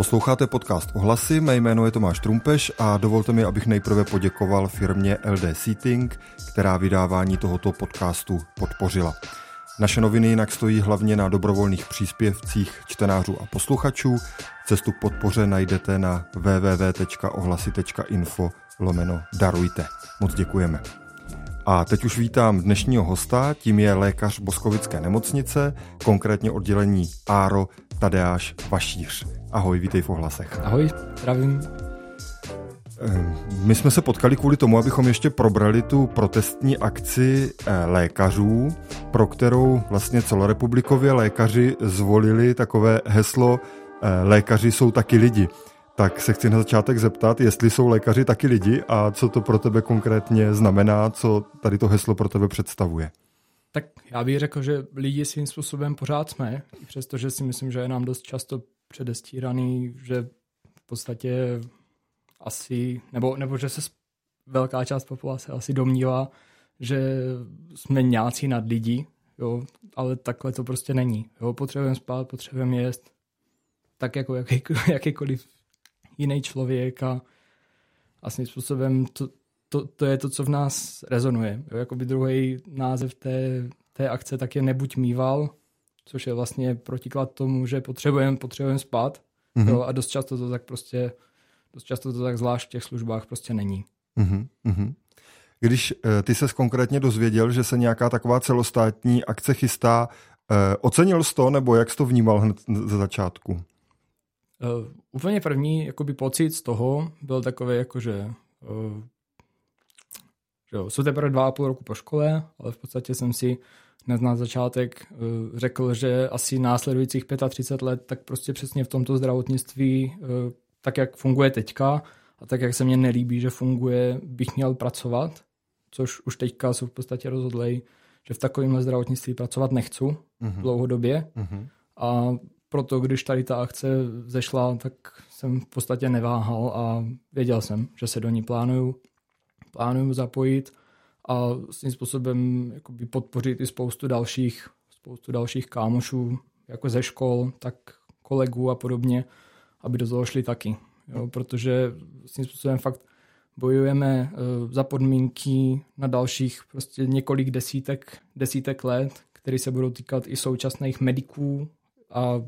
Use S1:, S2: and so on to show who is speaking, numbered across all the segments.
S1: Posloucháte podcast Ohlasy, mé jméno je Tomáš Trumpeš a dovolte mi, abych nejprve poděkoval firmě LD Seating, která vydávání tohoto podcastu podpořila. Naše noviny jinak stojí hlavně na dobrovolných příspěvcích čtenářů a posluchačů. Cestu k podpoře najdete na www.ohlasy.info lomeno darujte. Moc děkujeme. A teď už vítám dnešního hosta, tím je lékař Boskovické nemocnice, konkrétně oddělení ARO Tadeáš Vašíř. Ahoj, vítej v ohlasech.
S2: Ahoj, zdravím.
S1: Ehm, my jsme se potkali kvůli tomu, abychom ještě probrali tu protestní akci eh, lékařů, pro kterou vlastně celorepublikově lékaři zvolili takové heslo eh, Lékaři jsou taky lidi. Tak se chci na začátek zeptat, jestli jsou lékaři taky lidi a co to pro tebe konkrétně znamená, co tady to heslo pro tebe představuje.
S2: Tak já bych řekl, že lidi svým způsobem pořád jsme, přestože si myslím, že je nám dost často předestíraný, že v podstatě asi, nebo, nebo že se velká část populace asi domnívá, že jsme nějací nad lidi, jo, ale takhle to prostě není. Jo, potřebujeme spát, potřebujeme jíst, tak jako jaký, jakýkoliv jiný člověk a, a způsobem to, to, to je to, co v nás rezonuje. Jo, jakoby druhý název té, té akce tak je Nebuď mýval, což je vlastně protiklad tomu, že potřebujeme potřebujeme spát mm-hmm. jo, a dost často to tak prostě, dost často to tak zvlášť v těch službách prostě není.
S1: Mm-hmm. Když uh, ty ses konkrétně dozvěděl, že se nějaká taková celostátní akce chystá, uh, ocenil jsi to, nebo jak jsi to vnímal hned ze začátku? Uh,
S2: úplně první jakoby pocit z toho byl takový, jakože uh, že jo, jsou teprve dva a půl roku po škole, ale v podstatě jsem si hned na začátek eh, řekl, že asi následujících 35 let, tak prostě přesně v tomto zdravotnictví, eh, tak jak funguje teďka a tak jak se mně nelíbí, že funguje, bych měl pracovat, což už teďka jsou v podstatě rozhodlej, že v takovémhle zdravotnictví pracovat nechci mm-hmm. dlouhodobě. Mm-hmm. A proto, když tady ta akce zešla, tak jsem v podstatě neváhal a věděl jsem, že se do ní plánuju, plánuju zapojit a tím způsobem jakoby podpořit i spoustu dalších, spoustu dalších kámošů, jako ze škol, tak kolegů a podobně, aby do toho šli taky. Jo, protože tím způsobem fakt bojujeme uh, za podmínky na dalších prostě několik desítek, desítek let, které se budou týkat i současných mediků a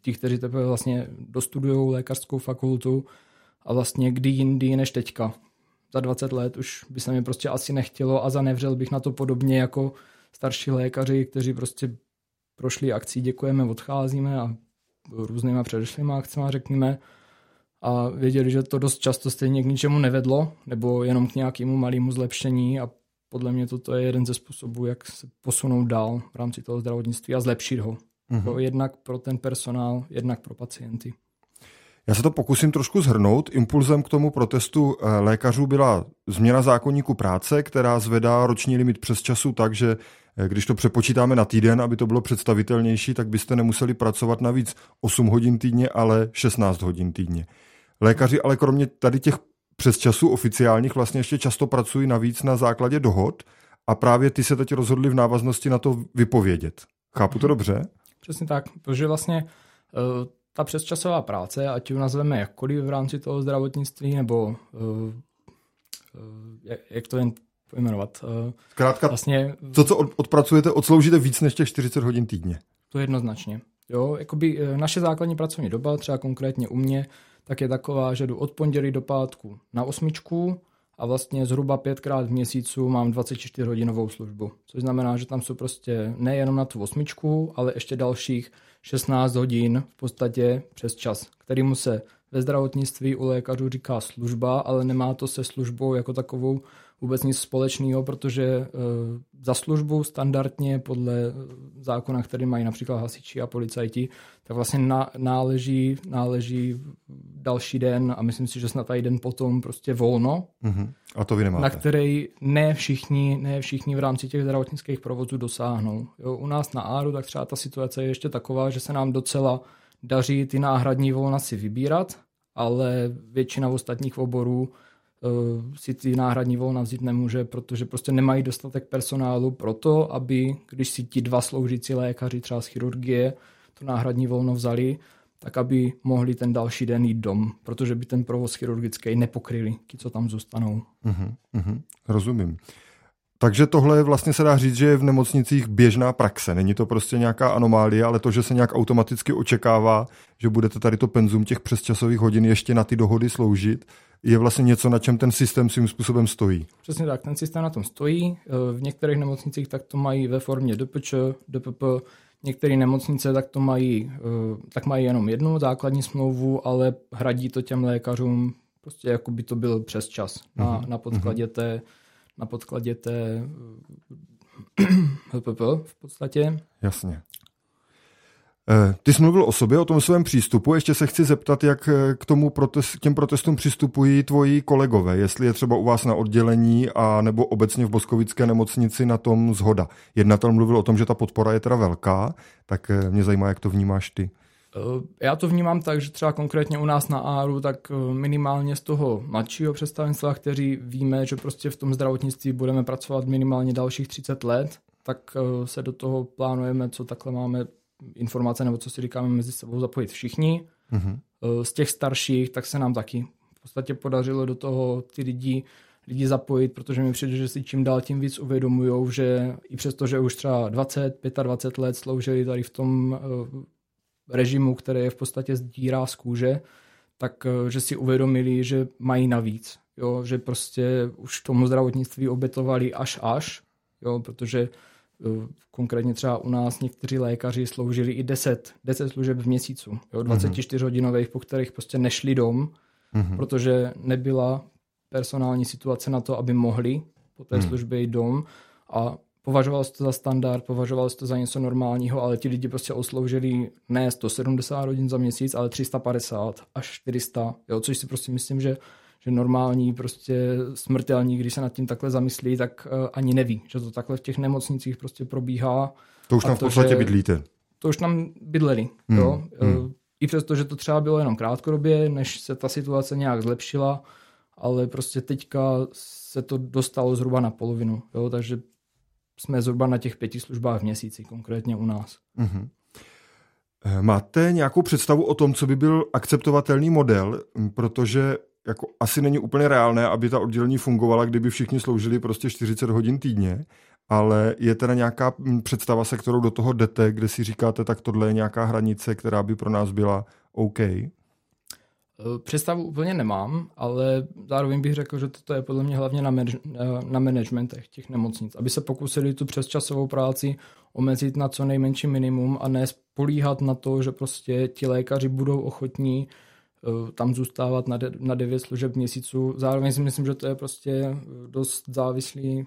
S2: ti, kteří teprve vlastně dostudují lékařskou fakultu a vlastně kdy jindy než teďka za 20 let už by se mi prostě asi nechtělo a zanevřel bych na to podobně jako starší lékaři, kteří prostě prošli akcí, děkujeme, odcházíme a různýma předešlýma akcemi, řekněme, a věděli, že to dost často stejně k ničemu nevedlo, nebo jenom k nějakému malému zlepšení a podle mě toto je jeden ze způsobů, jak se posunout dál v rámci toho zdravotnictví a zlepšit ho. Mm-hmm. Jednak pro ten personál, jednak pro pacienty.
S1: Já se to pokusím trošku zhrnout. Impulzem k tomu protestu eh, lékařů byla změna zákonníku práce, která zvedá roční limit přes času tak, že eh, když to přepočítáme na týden, aby to bylo představitelnější, tak byste nemuseli pracovat navíc 8 hodin týdně, ale 16 hodin týdně. Lékaři ale kromě tady těch přes časů oficiálních vlastně ještě často pracují navíc na základě dohod a právě ty se teď rozhodli v návaznosti na to vypovědět. Chápu to mhm. dobře?
S2: Přesně tak, protože vlastně uh ta přesčasová práce, ať ji nazveme jakkoliv v rámci toho zdravotnictví, nebo uh, uh, jak to jen pojmenovat.
S1: Uh, Zkrátka, vlastně, to, co odpracujete, odsloužíte víc než těch 40 hodin týdně.
S2: To jednoznačně. Jo, jakoby naše základní pracovní doba, třeba konkrétně u mě, tak je taková, že jdu od pondělí do pátku na osmičku a vlastně zhruba pětkrát v měsícu mám 24 hodinovou službu. Což znamená, že tam jsou prostě nejenom na tu osmičku, ale ještě dalších 16 hodin v podstatě přes čas, kterýmu se ve zdravotnictví u lékařů říká služba, ale nemá to se službou jako takovou vůbec nic společného, protože e, za službu standardně podle eh, zákona, který mají například hasiči a policajti, tak vlastně náleží, náleží další den a myslím si, že snad i den potom prostě volno.
S1: Mm-hmm. A to vy nemáte.
S2: Na který ne všichni, ne všichni v rámci těch zdravotnických provozů dosáhnou. Jo, u nás na Áru tak třeba ta situace je ještě taková, že se nám docela daří ty náhradní volna si vybírat, ale většina ostatních oborů si ty náhradní volna vzít nemůže, protože prostě nemají dostatek personálu pro to, aby když si ti dva sloužící lékaři třeba z chirurgie to náhradní volno vzali, tak aby mohli ten další den jít dom, protože by ten provoz chirurgický nepokryli, ti, co tam zůstanou.
S1: Uh-huh, uh-huh, rozumím. Takže tohle vlastně se dá říct, že je v nemocnicích běžná praxe. Není to prostě nějaká anomálie, ale to, že se nějak automaticky očekává, že budete tady to penzum těch přesčasových hodin ještě na ty dohody sloužit, je vlastně něco, na čem ten systém svým způsobem stojí.
S2: Přesně tak, ten systém na tom stojí. V některých nemocnicích tak to mají ve formě DPČ, DPP, Některé nemocnice tak to mají, tak mají jenom jednu základní smlouvu, ale hradí to těm lékařům prostě jako by to byl přes čas na, mm-hmm. na podkladě té na podkladě té HPP v podstatě.
S1: Jasně. Eh, ty jsi mluvil o sobě, o tom svém přístupu. Ještě se chci zeptat, jak eh, k tomu protest, těm protestům přistupují tvoji kolegové, jestli je třeba u vás na oddělení a nebo obecně v Boskovické nemocnici na tom zhoda. Jednatel mluvil o tom, že ta podpora je teda velká, tak eh, mě zajímá, jak to vnímáš ty.
S2: Já to vnímám tak, že třeba konkrétně u nás na ARu, tak minimálně z toho mladšího představenstva, kteří víme, že prostě v tom zdravotnictví budeme pracovat minimálně dalších 30 let, tak se do toho plánujeme, co takhle máme informace, nebo co si říkáme mezi sebou zapojit všichni. Mm-hmm. Z těch starších, tak se nám taky v podstatě podařilo do toho ty lidi, lidi zapojit, protože mi přijde, že si čím dál tím víc uvědomují, že i přesto, že už třeba 20, 25 let sloužili tady v tom režimu, který je v podstatě zdírá z kůže, tak eh, že si uvědomili, že mají navíc. Jo, že prostě už tomu zdravotnictví obětovali až až, jo, protože eh, konkrétně třeba u nás někteří lékaři sloužili i 10, 10 služeb v měsícu, jo, 24 mhm. hodinových, po kterých prostě nešli dom, mm-hmm. protože nebyla personální situace na to, aby mohli po té mm. službě jít dom a považoval se to za standard, považoval se to za něco normálního, ale ti lidi prostě osloužili ne 170 hodin za měsíc, ale 350 až 400, jo, což si prostě myslím, že že normální prostě smrtelní, když se nad tím takhle zamyslí, tak uh, ani neví, že to takhle v těch nemocnicích prostě probíhá.
S1: To už tam v podstatě bydlíte.
S2: To už tam bydleli, hmm. jo. Hmm. I přesto, že to třeba bylo jenom krátkodobě, než se ta situace nějak zlepšila, ale prostě teďka se to dostalo zhruba na polovinu, jo, takže jsme zhruba na těch pěti službách v měsíci, konkrétně u nás. Mm-hmm.
S1: Máte nějakou představu o tom, co by byl akceptovatelný model, hm, protože jako asi není úplně reálné, aby ta oddělení fungovala, kdyby všichni sloužili prostě 40 hodin týdně, ale je teda nějaká hm, představa, se kterou do toho jdete, kde si říkáte, tak tohle je nějaká hranice, která by pro nás byla OK?
S2: Eh, představu úplně nemám, ale zároveň bych řekl, že toto je podle mě hlavně na, manage, eh, na managementech těch nemocnic, aby se pokusili tu přesčasovou práci omezit na co nejmenší minimum a ne spolíhat na to, že prostě ti lékaři budou ochotní eh, tam zůstávat na, de, na 9 služeb měsíců. Zároveň si myslím, že to je prostě dost závislý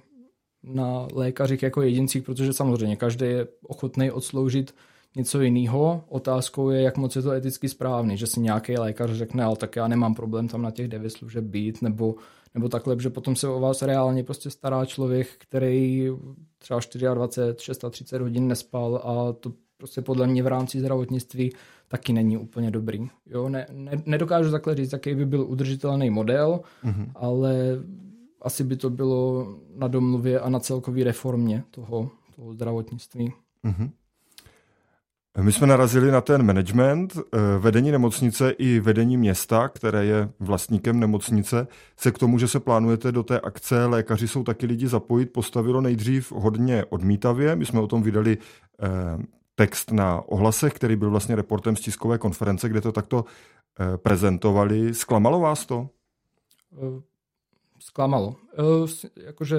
S2: na lékařích jako jedincích, protože samozřejmě každý je ochotný odsloužit něco jiného. Otázkou je, jak moc je to eticky správný, že si nějaký lékař řekne, ale tak já nemám problém tam na těch devět služeb být, nebo, nebo takhle, že potom se o vás reálně prostě stará člověk, který třeba 24, 36 hodin nespal a to prostě podle mě v rámci zdravotnictví taky není úplně dobrý. Jo, ne, ne, nedokážu takhle říct, jaký by byl udržitelný model, mm-hmm. ale asi by to bylo na domluvě a na celkové reformě toho, toho zdravotnictví. Mm-hmm.
S1: My jsme narazili na ten management, eh, vedení nemocnice i vedení města, které je vlastníkem nemocnice, se k tomu, že se plánujete do té akce, lékaři jsou taky lidi zapojit, postavilo nejdřív hodně odmítavě. My jsme o tom vydali eh, text na ohlasech, který byl vlastně reportem z tiskové konference, kde to takto eh, prezentovali. Sklamalo vás to?
S2: Zklamalo. Jakože,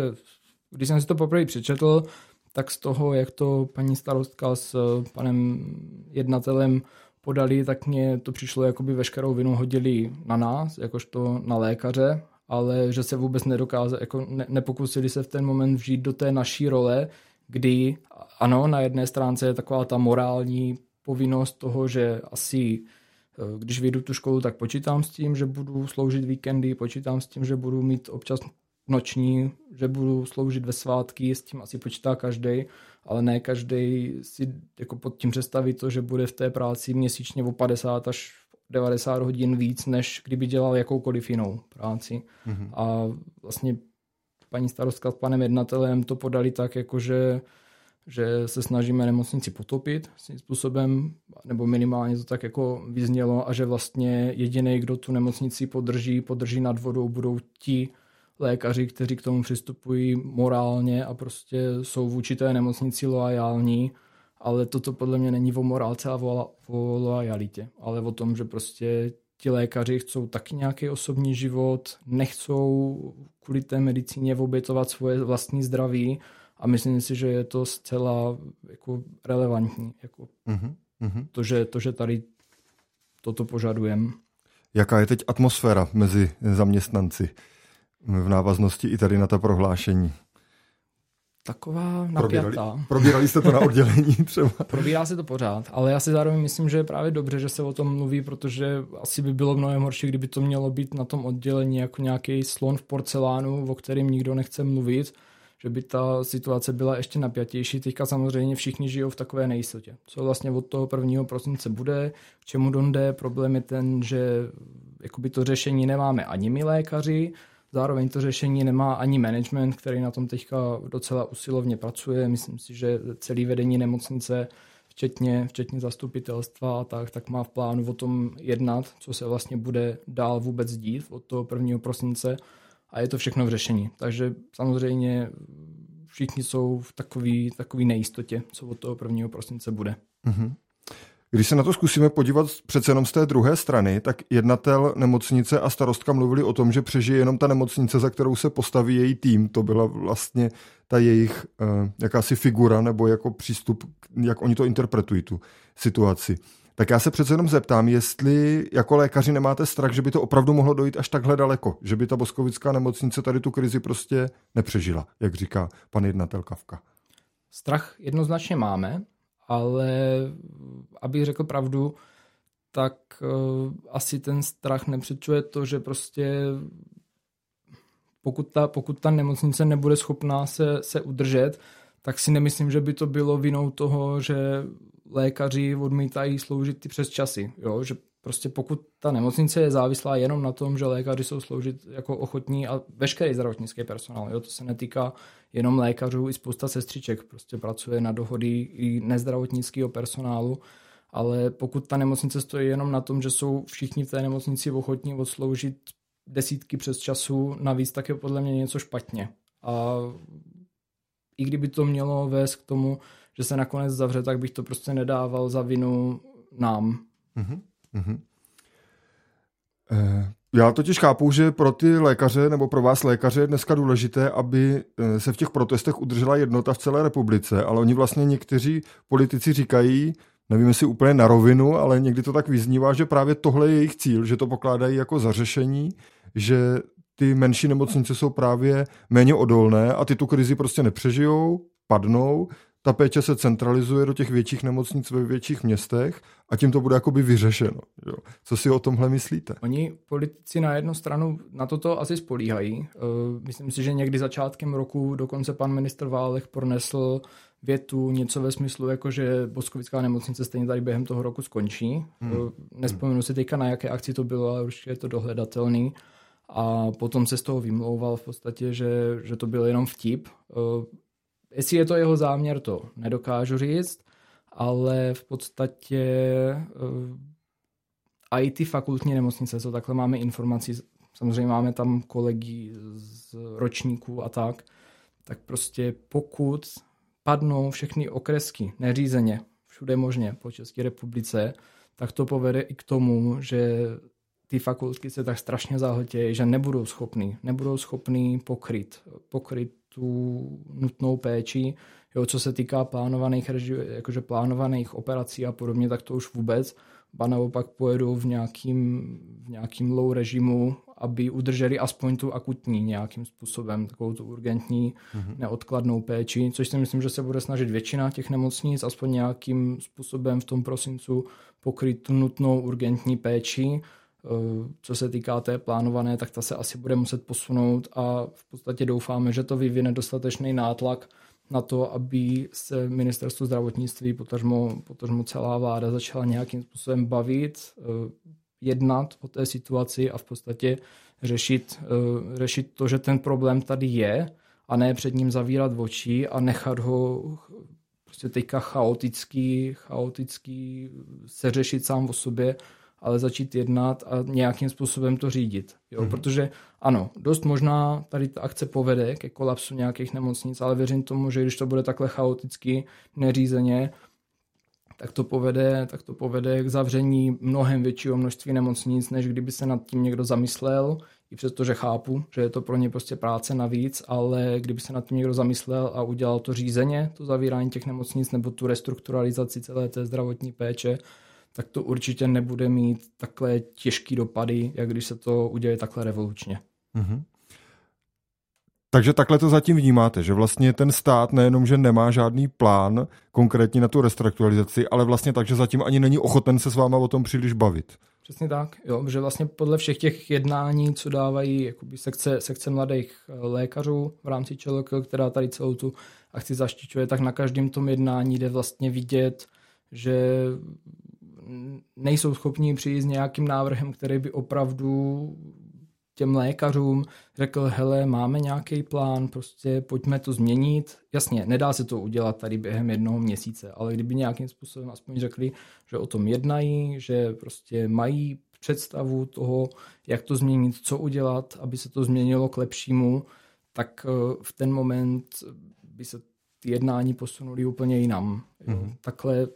S2: když jsem si to poprvé přečetl, tak z toho, jak to paní starostka s eh, panem jednatelem podali, tak mně to přišlo, jako by veškerou vinu hodili na nás, jakožto na lékaře, ale že se vůbec nedokázali, jako ne, nepokusili se v ten moment vžít do té naší role, kdy ano, na jedné stránce je taková ta morální povinnost toho, že asi eh, když vyjdu tu školu, tak počítám s tím, že budu sloužit víkendy, počítám s tím, že budu mít občas noční, že budu sloužit ve svátky, s tím asi počítá každý, ale ne každý si jako pod tím představí to, že bude v té práci měsíčně o 50 až 90 hodin víc, než kdyby dělal jakoukoliv jinou práci. Mm-hmm. A vlastně paní starostka s panem jednatelem to podali tak, jako že, že se snažíme nemocnici potopit svým způsobem, nebo minimálně to tak jako vyznělo a že vlastně jediný, kdo tu nemocnici podrží, podrží nad vodou, budou ti lékaři, kteří k tomu přistupují morálně a prostě jsou vůči té nemocnici loajální, ale toto podle mě není o morálce a o, o loajalitě, ale o tom, že prostě ti lékaři chcou taky nějaký osobní život, nechcou kvůli té medicíně obětovat svoje vlastní zdraví a myslím si, že je to zcela jako relevantní. Jako mm-hmm. To, že, to, že tady toto požadujeme.
S1: Jaká je teď atmosféra mezi zaměstnanci v návaznosti i tady na ta prohlášení?
S2: Taková napjatá.
S1: Probírali, probírali jste to na oddělení třeba?
S2: Probírá se to pořád, ale já si zároveň myslím, že je právě dobře, že se o tom mluví, protože asi by bylo mnohem horší, kdyby to mělo být na tom oddělení jako nějaký slon v porcelánu, o kterým nikdo nechce mluvit že by ta situace byla ještě napjatější. Teďka samozřejmě všichni žijou v takové nejistotě. Co vlastně od toho 1. prosince bude, k čemu donde. Problém je ten, že jakoby to řešení nemáme ani my lékaři, zároveň to řešení nemá ani management, který na tom teďka docela usilovně pracuje. Myslím si, že celý vedení nemocnice včetně, včetně zastupitelstva a tak, tak má v plánu o tom jednat, co se vlastně bude dál vůbec dít od toho 1. prosince a je to všechno v řešení. Takže samozřejmě všichni jsou v takový nejistotě, co od toho 1. prosince bude. Mm-hmm.
S1: Když se na to zkusíme podívat přece jenom z té druhé strany, tak jednatel nemocnice a starostka mluvili o tom, že přežije jenom ta nemocnice, za kterou se postaví její tým. To byla vlastně ta jejich uh, jakási figura nebo jako přístup, jak oni to interpretují, tu situaci. Tak já se přece jenom zeptám, jestli jako lékaři nemáte strach, že by to opravdu mohlo dojít až takhle daleko, že by ta boskovická nemocnice tady tu krizi prostě nepřežila, jak říká pan jednatel Kavka.
S2: Strach jednoznačně máme, ale abych řekl pravdu, tak uh, asi ten strach nepředčuje to, že prostě pokud ta, pokud ta nemocnice nebude schopná se, se udržet, tak si nemyslím, že by to bylo vinou toho, že lékaři odmítají sloužit ty přes časy. Jo? Že prostě pokud ta nemocnice je závislá jenom na tom, že lékaři jsou sloužit jako ochotní a veškerý zdravotnický personál, jo? to se netýká jenom lékařů, i spousta sestřiček prostě pracuje na dohody i nezdravotnického personálu, ale pokud ta nemocnice stojí jenom na tom, že jsou všichni v té nemocnici ochotní odsloužit desítky přes času, navíc tak je podle mě něco špatně. A i kdyby to mělo vést k tomu, že se nakonec zavře, tak bych to prostě nedával za vinu nám. Mm-hmm.
S1: Já totiž chápu, že pro ty lékaře nebo pro vás lékaře je dneska důležité, aby eh, se v těch protestech udržela jednota v celé republice, ale oni vlastně někteří politici říkají, nevím jestli úplně na rovinu, ale někdy to tak vyznívá, že právě tohle je jejich cíl, že to pokládají jako za řešení, že ty menší nemocnice jsou právě méně odolné a ty tu krizi prostě nepřežijou, padnou, ta péče se centralizuje do těch větších nemocnic ve větších městech a tím to bude jakoby vyřešeno. Jo. Co si o tomhle myslíte?
S2: Oni politici na jednu stranu na toto asi spolíhají. Uh, myslím si, že někdy začátkem roku dokonce pan ministr Válech pronesl větu něco ve smyslu, jako že Boskovická nemocnice stejně tady během toho roku skončí. Hmm. Uh, nespomenu si teďka na jaké akci to bylo, ale určitě je to dohledatelný. A potom se z toho vymlouval v podstatě, že, že to byl jenom vtip. Jestli je to jeho záměr, to nedokážu říct, ale v podstatě uh, i ty fakultní nemocnice, co takhle máme informací, samozřejmě máme tam kolegy z ročníků a tak, tak prostě pokud padnou všechny okresky neřízeně, všude možně po České republice, tak to povede i k tomu, že ty fakultky se tak strašně zahltějí, že nebudou schopný, nebudou schopný pokryt, pokryt tu nutnou péči. Jo, co se týká plánovaných, jakože plánovaných operací a podobně, tak to už vůbec. Ba naopak pojedou v nějakým, v nějakým low režimu, aby udrželi aspoň tu akutní nějakým způsobem, takovou tu urgentní, mm-hmm. neodkladnou péči, což si myslím, že se bude snažit většina těch nemocnic aspoň nějakým způsobem v tom prosincu pokryt tu nutnou urgentní péči co se týká té plánované, tak ta se asi bude muset posunout a v podstatě doufáme, že to vyvine dostatečný nátlak na to, aby se ministerstvo zdravotnictví, potažmo, potažmo celá vláda začala nějakým způsobem bavit, eh, jednat o té situaci a v podstatě řešit, eh, řešit to, že ten problém tady je a ne před ním zavírat oči a nechat ho prostě teďka chaotický, chaotický se řešit sám o sobě, ale začít jednat a nějakým způsobem to řídit. Jo? Mm-hmm. Protože ano, dost možná tady ta akce povede ke kolapsu nějakých nemocnic, ale věřím tomu, že když to bude takhle chaoticky, neřízeně, tak to povede, tak to povede k zavření mnohem většího množství nemocnic, než kdyby se nad tím někdo zamyslel, i přesto, že chápu, že je to pro ně prostě práce navíc, ale kdyby se nad tím někdo zamyslel a udělal to řízeně, to zavírání těch nemocnic nebo tu restrukturalizaci celé té zdravotní péče, tak to určitě nebude mít takhle těžký dopady, jak když se to uděje takhle revolučně. Mm-hmm.
S1: Takže takhle to zatím vnímáte, že vlastně ten stát nejenom, že nemá žádný plán konkrétní na tu restrukturalizaci, ale vlastně tak, že zatím ani není ochoten se s váma o tom příliš bavit.
S2: Přesně tak, jo, že vlastně podle všech těch jednání, co dávají jakoby sekce, sekce mladých eh, lékařů v rámci ČLK, která tady celou tu akci zaštiťuje, tak na každém tom jednání jde vlastně vidět, že nejsou schopni přijít s nějakým návrhem, který by opravdu těm lékařům řekl, hele, máme nějaký plán, prostě pojďme to změnit. Jasně, nedá se to udělat tady během jednoho měsíce, ale kdyby nějakým způsobem aspoň řekli, že o tom jednají, že prostě mají představu toho, jak to změnit, co udělat, aby se to změnilo k lepšímu, tak eh, v ten moment by se ty jednání posunuli úplně jinam. Mm-hmm. Takhle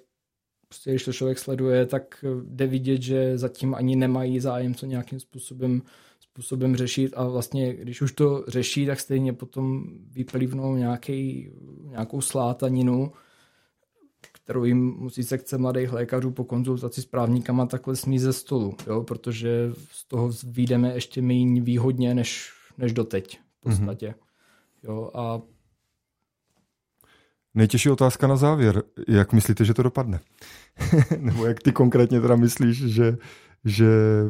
S2: prostě, když to člověk sleduje, tak eh, jde vidět, že zatím ani nemají zájem to nějakým způsobem způsobem řešit a vlastně, když už to řeší, tak stejně potom vyplivnou nějaký, nějakou slátaninu, kterou jim musí sekce mladých lékařů po konzultaci s právníkama takhle smí ze stolu, jo? protože z toho výjdeme ještě méně výhodně než, než doteď v podstatě. Mm-hmm. Jo? A
S1: Nejtěžší otázka na závěr. Jak myslíte, že to dopadne? Nebo jak ty konkrétně teda myslíš, že, že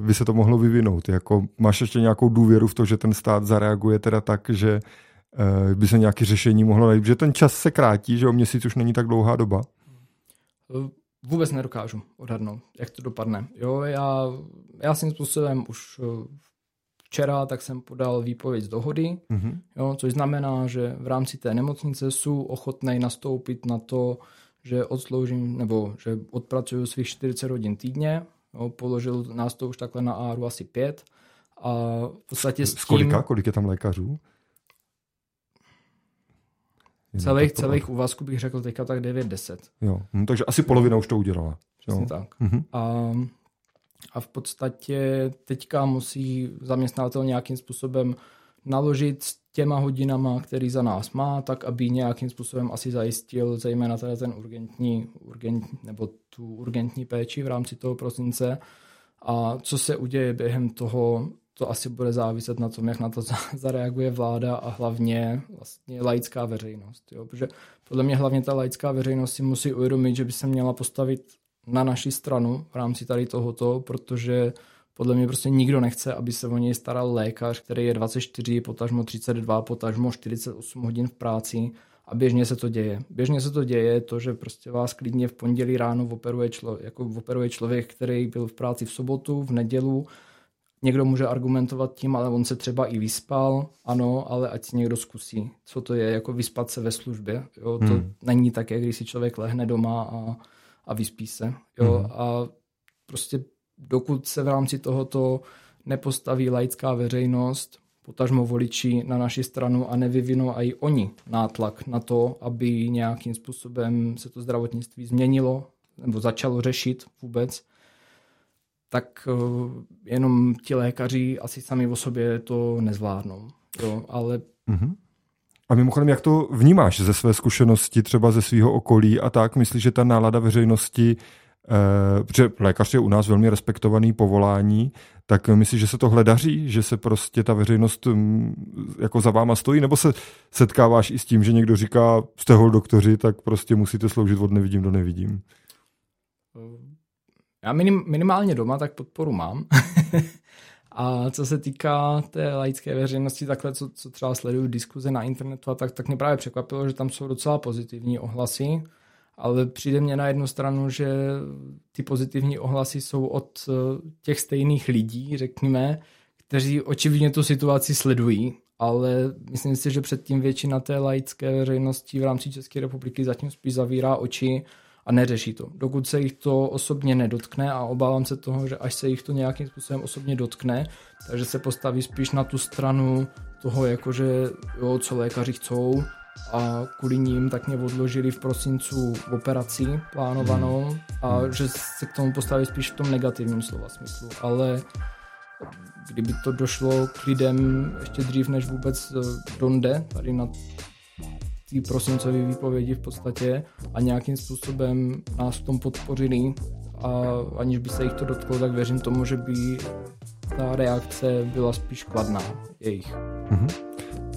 S1: by se to mohlo vyvinout? Jako, máš ještě nějakou důvěru v to, že ten stát zareaguje teda tak, že uh, by se nějaké řešení mohlo najít? Že ten čas se krátí, že o měsíc už není tak dlouhá doba?
S2: Vůbec nedokážu odhadnout, jak to dopadne. Jo, já, já svým způsobem už eh, včera tak jsem podal výpověď z dohody, mm-hmm. jo, což znamená, že v rámci té nemocnice jsou ochotnej nastoupit na to, že odsloužím nebo že odpracuju svých 40 hodin týdně, jo, položil nás to už takhle na áru asi 5 a v podstatě s tím...
S1: kolika? Kolik je tam lékařů?
S2: Celých, celých úvazků bych řekl teďka tak 9-10.
S1: Jo, no, takže asi polovina už to udělala.
S2: Přesně jo. tak. Mm-hmm. A a v podstatě teďka musí zaměstnatel nějakým způsobem naložit s těma hodinama, který za nás má, tak aby nějakým způsobem asi zajistil zejména teda ten urgentní, urgent, nebo tu urgentní péči v rámci toho prosince. A co se uděje během toho, to asi bude záviset na tom, jak na to zareaguje vláda a hlavně vlastně laická veřejnost. Jo? Protože podle mě hlavně ta laická veřejnost si musí uvědomit, že by se měla postavit na naši stranu v rámci tady tohoto, protože podle mě prostě nikdo nechce, aby se o něj staral lékař, který je 24, potažmo 32, potažmo 48 hodin v práci a běžně se to děje. Běžně se to děje to, že prostě vás klidně v pondělí ráno operuje, člo, jako operuje člověk, který byl v práci v sobotu, v nedělu. Někdo může argumentovat tím, ale on se třeba i vyspal, ano, ale ať si někdo zkusí, co to je, jako vyspat se ve službě. Jo? To hmm. není tak, když si člověk lehne doma a a vyspí se. Jo? Mm. A prostě dokud se v rámci tohoto nepostaví laická veřejnost, potažmo voliči na naši stranu a nevyvinou i oni nátlak na to, aby nějakým způsobem se to zdravotnictví změnilo nebo začalo řešit vůbec, tak eh, jenom ti lékaři asi sami o sobě to nezvládnou. Jo, ale mm-hmm.
S1: A mimochodem, jak to vnímáš ze své zkušenosti, třeba ze svého okolí a tak? Myslíš, že ta nálada veřejnosti, eh, protože lékař je u nás velmi respektovaný povolání, tak myslíš, že se to hledaří, že se prostě ta veřejnost mm, jako za váma stojí, nebo se setkáváš i s tím, že někdo říká, jste hol doktoři, tak prostě musíte sloužit od nevidím do nevidím?
S2: Já minim, minimálně doma tak podporu mám. A co se týká té laické veřejnosti, takhle, co, co třeba sleduju diskuze na internetu, a tak, tak mě právě překvapilo, že tam jsou docela pozitivní ohlasy, ale přijde mě na jednu stranu, že ty pozitivní ohlasy jsou od eh, těch stejných lidí, řekněme, kteří očividně tu situaci sledují ale myslím si, že předtím většina té laické veřejnosti v rámci České republiky zatím spíš zavírá oči a neřeší to. Dokud se jich to osobně nedotkne a obávám se toho, že až se jich to nějakým způsobem osobně dotkne, takže se postaví spíš na tu stranu toho, jakože jo, co lékaři chcou a kvůli ním tak mě odložili v prosincu operaci plánovanou a hmm. že se k tomu postaví spíš v tom negativním slova smyslu, ale kdyby to došlo k lidem ještě dřív, než vůbec eh, donde, tady na té prosincové výpovědi v podstatě a nějakým způsobem nás v tom podpořili a aniž by se jich to dotklo, tak věřím tomu, že by ta reakce byla spíš kladná jejich. Mm-hmm.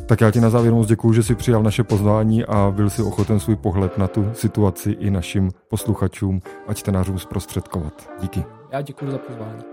S1: Tak já ti na závěr moc děkuju, že jsi přijal naše pozvání a byl si ochoten svůj pohled na tu situaci i našim posluchačům a čtenářům zprostředkovat. Díky.
S2: Já děkuji za pozvání.